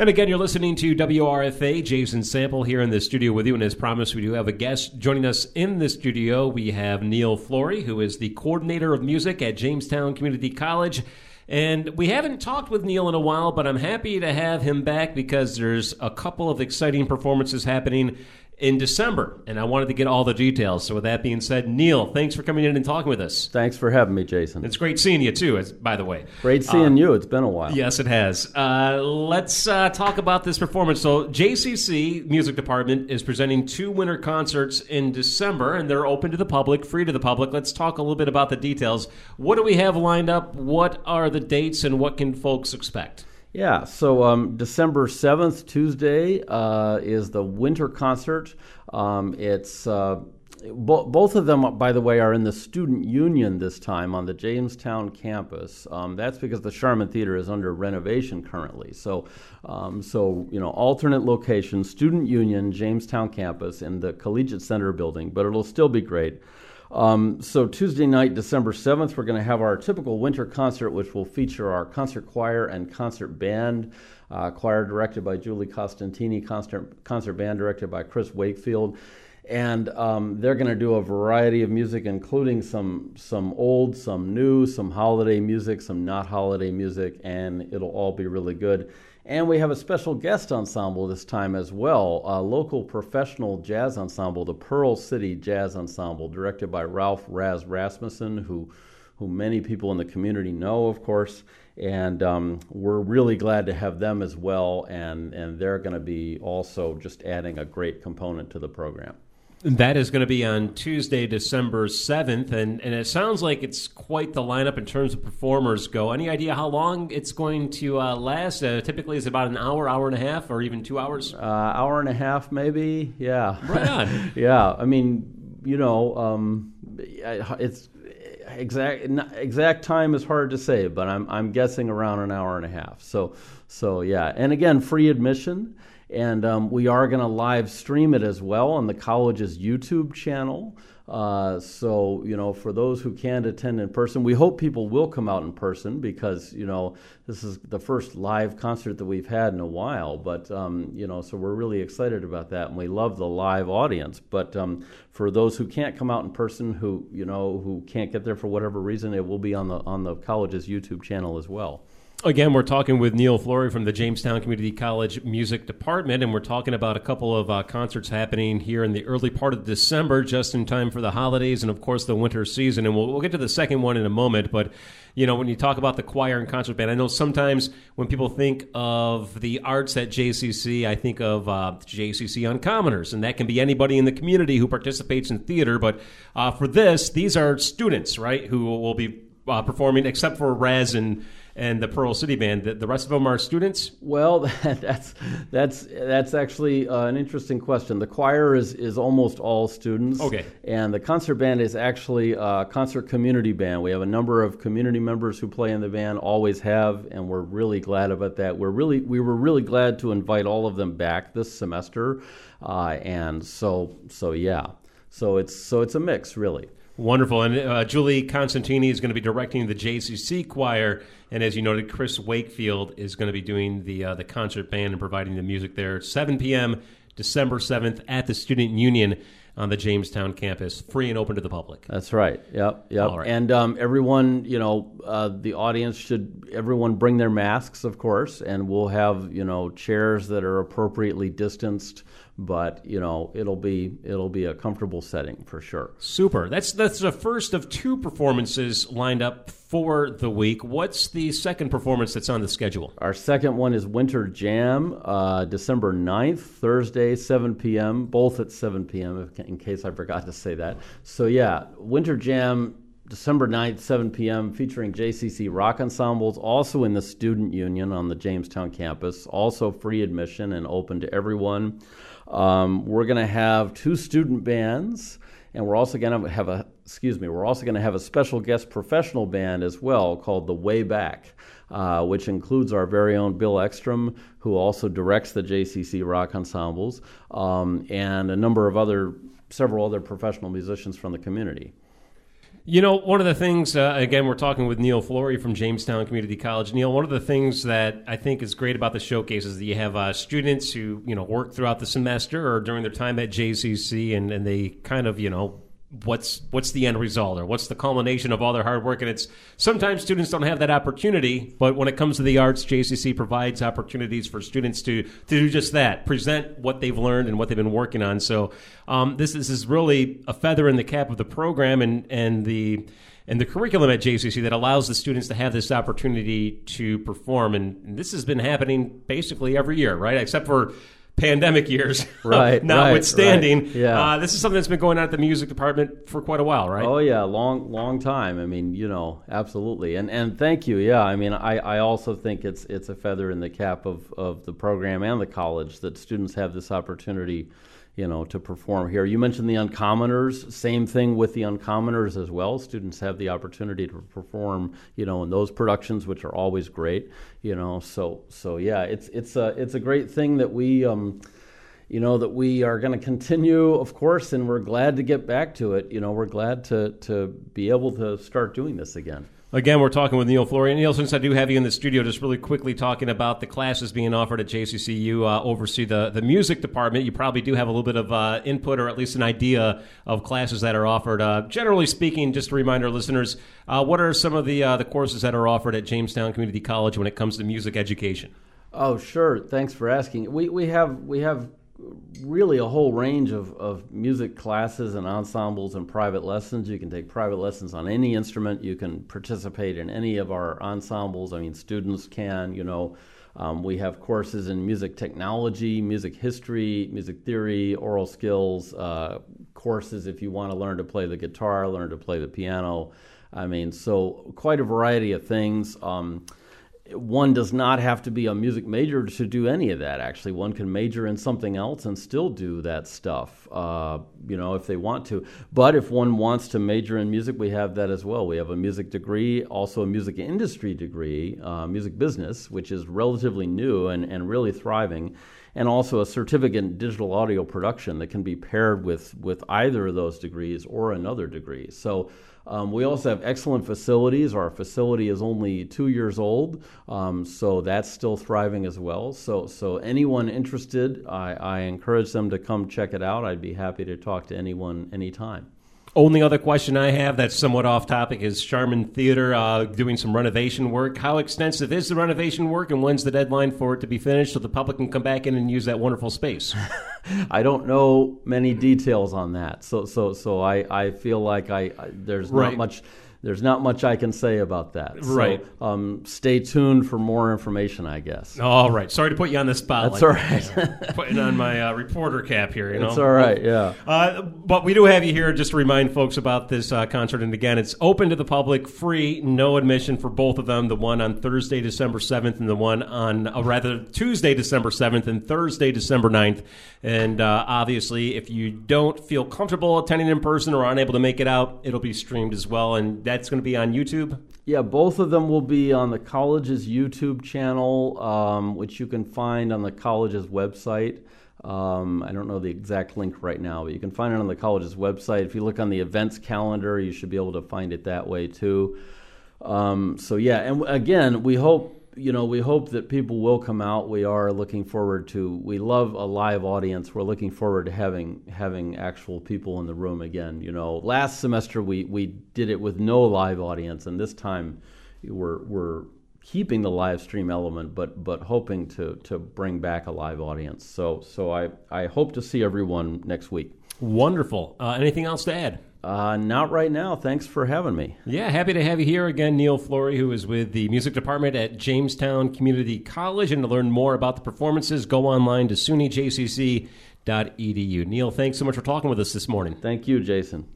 And again, you're listening to WRFA. Jason Sample here in the studio with you. And as promised, we do have a guest joining us in the studio. We have Neil Flory, who is the coordinator of music at Jamestown Community College. And we haven't talked with Neil in a while, but I'm happy to have him back because there's a couple of exciting performances happening in December, and I wanted to get all the details. So, with that being said, Neil, thanks for coming in and talking with us. Thanks for having me, Jason. It's great seeing you too. As, by the way, great seeing uh, you. It's been a while. Yes, it has. Uh, let's uh, talk about this performance. So, JCC Music Department is presenting two winter concerts in December, and they're open to the public, free to the public. Let's talk a little bit about the details. What do we have lined up? What are the dates, and what can folks expect? Yeah, so um, December 7th, Tuesday, uh, is the winter concert. Um, it's uh, bo- both of them, by the way, are in the student union this time on the Jamestown campus. Um, that's because the Scharmann Theater is under renovation currently. So, um, so you know, alternate location, student union, Jamestown campus, in the Collegiate Center building, but it'll still be great. Um, so Tuesday night, December 7th, we're going to have our typical winter concert, which will feature our concert choir and concert band. Uh, choir directed by Julie Costantini, concert, concert band directed by Chris Wakefield. And um, they're going to do a variety of music, including some some old, some new, some holiday music, some not holiday music, and it'll all be really good. And we have a special guest ensemble this time as well, a local professional jazz ensemble, the Pearl City Jazz Ensemble, directed by Ralph Raz Rasmusson, who, who many people in the community know, of course. And um, we're really glad to have them as well, and, and they're going to be also just adding a great component to the program. That is going to be on Tuesday, December 7th, and, and it sounds like it's quite the lineup in terms of performers go. Any idea how long it's going to uh, last? Uh, typically, it's about an hour, hour and a half, or even two hours? Uh, hour and a half, maybe, yeah. Right on. yeah, I mean, you know, um, it's exact exact time is hard to say, but I'm I'm guessing around an hour and a half. So so yeah, and again, free admission. And um, we are going to live stream it as well on the college's YouTube channel. Uh, so, you know, for those who can't attend in person, we hope people will come out in person because, you know, this is the first live concert that we've had in a while. But, um, you know, so we're really excited about that and we love the live audience. But um, for those who can't come out in person, who, you know, who can't get there for whatever reason, it will be on the, on the college's YouTube channel as well. Again, we're talking with Neil Flory from the Jamestown Community College Music Department, and we're talking about a couple of uh, concerts happening here in the early part of December, just in time for the holidays and, of course, the winter season. And we'll, we'll get to the second one in a moment. But, you know, when you talk about the choir and concert band, I know sometimes when people think of the arts at JCC, I think of uh, JCC Uncommoners, and that can be anybody in the community who participates in theater. But uh, for this, these are students, right, who will be uh, performing, except for Raz and and the Pearl City Band. The, the rest of them are students. Well, that's that's that's actually uh, an interesting question. The choir is is almost all students. Okay. And the concert band is actually a concert community band. We have a number of community members who play in the band, always have, and we're really glad about that. We're really we were really glad to invite all of them back this semester, uh, and so so yeah. So it's so it's a mix really. Wonderful. And uh, Julie Costantini is going to be directing the JCC choir. And as you noted, Chris Wakefield is going to be doing the, uh, the concert band and providing the music there. 7 p.m., December 7th at the Student Union on the Jamestown campus, free and open to the public. That's right. Yep, yep. And um, everyone, you know, uh, the audience should everyone bring their masks, of course, and we'll have you know chairs that are appropriately distanced but you know it'll be it'll be a comfortable setting for sure. Super. That's that's the first of two performances lined up for the week. What's the second performance that's on the schedule? Our second one is Winter Jam, uh, December 9th, Thursday, 7 p.m. Both at 7 p.m. In case I forgot to say that. So yeah, Winter Jam. December 9th, 7 p.m., featuring JCC Rock Ensembles, also in the Student Union on the Jamestown campus, also free admission and open to everyone. Um, we're going to have two student bands, and we're also going to have a excuse me. We're also going to have a special guest professional band as well called the Way Back. Uh, which includes our very own Bill Eckstrom, who also directs the JCC Rock Ensembles, um, and a number of other, several other professional musicians from the community. You know, one of the things, uh, again, we're talking with Neil Flory from Jamestown Community College. Neil, one of the things that I think is great about the showcase is that you have uh, students who, you know, work throughout the semester or during their time at JCC and, and they kind of, you know, what's what's the end result or what's the culmination of all their hard work and it's sometimes students don't have that opportunity but when it comes to the arts jcc provides opportunities for students to to do just that present what they've learned and what they've been working on so um, this, this is really a feather in the cap of the program and and the and the curriculum at JCC that allows the students to have this opportunity to perform. And this has been happening basically every year, right? Except for pandemic years, right? notwithstanding, right, yeah. Uh, this is something that's been going on at the music department for quite a while, right? Oh yeah, long long time. I mean, you know, absolutely. And and thank you. Yeah, I mean, I, I also think it's it's a feather in the cap of of the program and the college that students have this opportunity you know, to perform here. You mentioned the Uncommoners. Same thing with the Uncommoners as well. Students have the opportunity to perform, you know, in those productions, which are always great. You know, so so yeah, it's it's a it's a great thing that we. Um, you know that we are going to continue, of course, and we're glad to get back to it. You know, we're glad to to be able to start doing this again. Again, we're talking with Neil Flory. Neil, since I do have you in the studio, just really quickly talking about the classes being offered at JCC. You uh, oversee the, the music department. You probably do have a little bit of uh, input or at least an idea of classes that are offered. Uh, generally speaking, just to remind our listeners, uh, what are some of the, uh, the courses that are offered at Jamestown Community College when it comes to music education? Oh, sure. Thanks for asking. We, we have we have really a whole range of, of music classes and ensembles and private lessons. You can take private lessons on any instrument. You can participate in any of our ensembles. I mean, students can, you know. Um, we have courses in music technology, music history, music theory, aural skills, uh, courses if you want to learn to play the guitar, learn to play the piano. I mean, so quite a variety of things. Um, one does not have to be a music major to do any of that. Actually, one can major in something else and still do that stuff. Uh, you know, if they want to. But if one wants to major in music, we have that as well. We have a music degree, also a music industry degree, uh, music business, which is relatively new and, and really thriving, and also a certificate in digital audio production that can be paired with with either of those degrees or another degree. So um, we also have excellent facilities. Our facility is only two years old, um, so that's still thriving as well. So, so anyone interested, I, I encourage them to come check it out. I'd be happy to talk to anyone anytime. Only other question I have that's somewhat off topic is Scharmann Theater uh, doing some renovation work. How extensive is the renovation work, and when's the deadline for it to be finished so the public can come back in and use that wonderful space? I don't know many details on that, so so so I, I feel like I, I there's right. not much there's not much I can say about that. Right. So, um, stay tuned for more information, I guess. All right. Sorry to put you on the spot. That's like all right. Putting on my uh, reporter cap here. You know. It's all right. Yeah. Uh, but we do have you here just to remind folks about this uh, concert. And again, it's open to the public, free, no admission for both of them. The one on Thursday, December seventh, and the one on uh, rather Tuesday, December seventh, and Thursday, December 9th. And uh, obviously, if you don't feel comfortable attending in person or unable to make it out, it'll be streamed as well. And that's going to be on YouTube? Yeah, both of them will be on the college's YouTube channel, um, which you can find on the college's website. Um, I don't know the exact link right now, but you can find it on the college's website. If you look on the events calendar, you should be able to find it that way too. Um, so yeah, and again, we hope you know, we hope that people will come out. We are looking forward to. We love a live audience. We're looking forward to having having actual people in the room again. You know, last semester we we did it with no live audience, and this time we're we're keeping the live stream element, but but hoping to to bring back a live audience. So so I I hope to see everyone next week. Wonderful. Uh, anything else to add? Uh, not right now. Thanks for having me. Yeah, happy to have you here again, Neil Flory, who is with the music department at Jamestown Community College. And to learn more about the performances, go online to sunyjcc.edu. Neil, thanks so much for talking with us this morning. Thank you, Jason.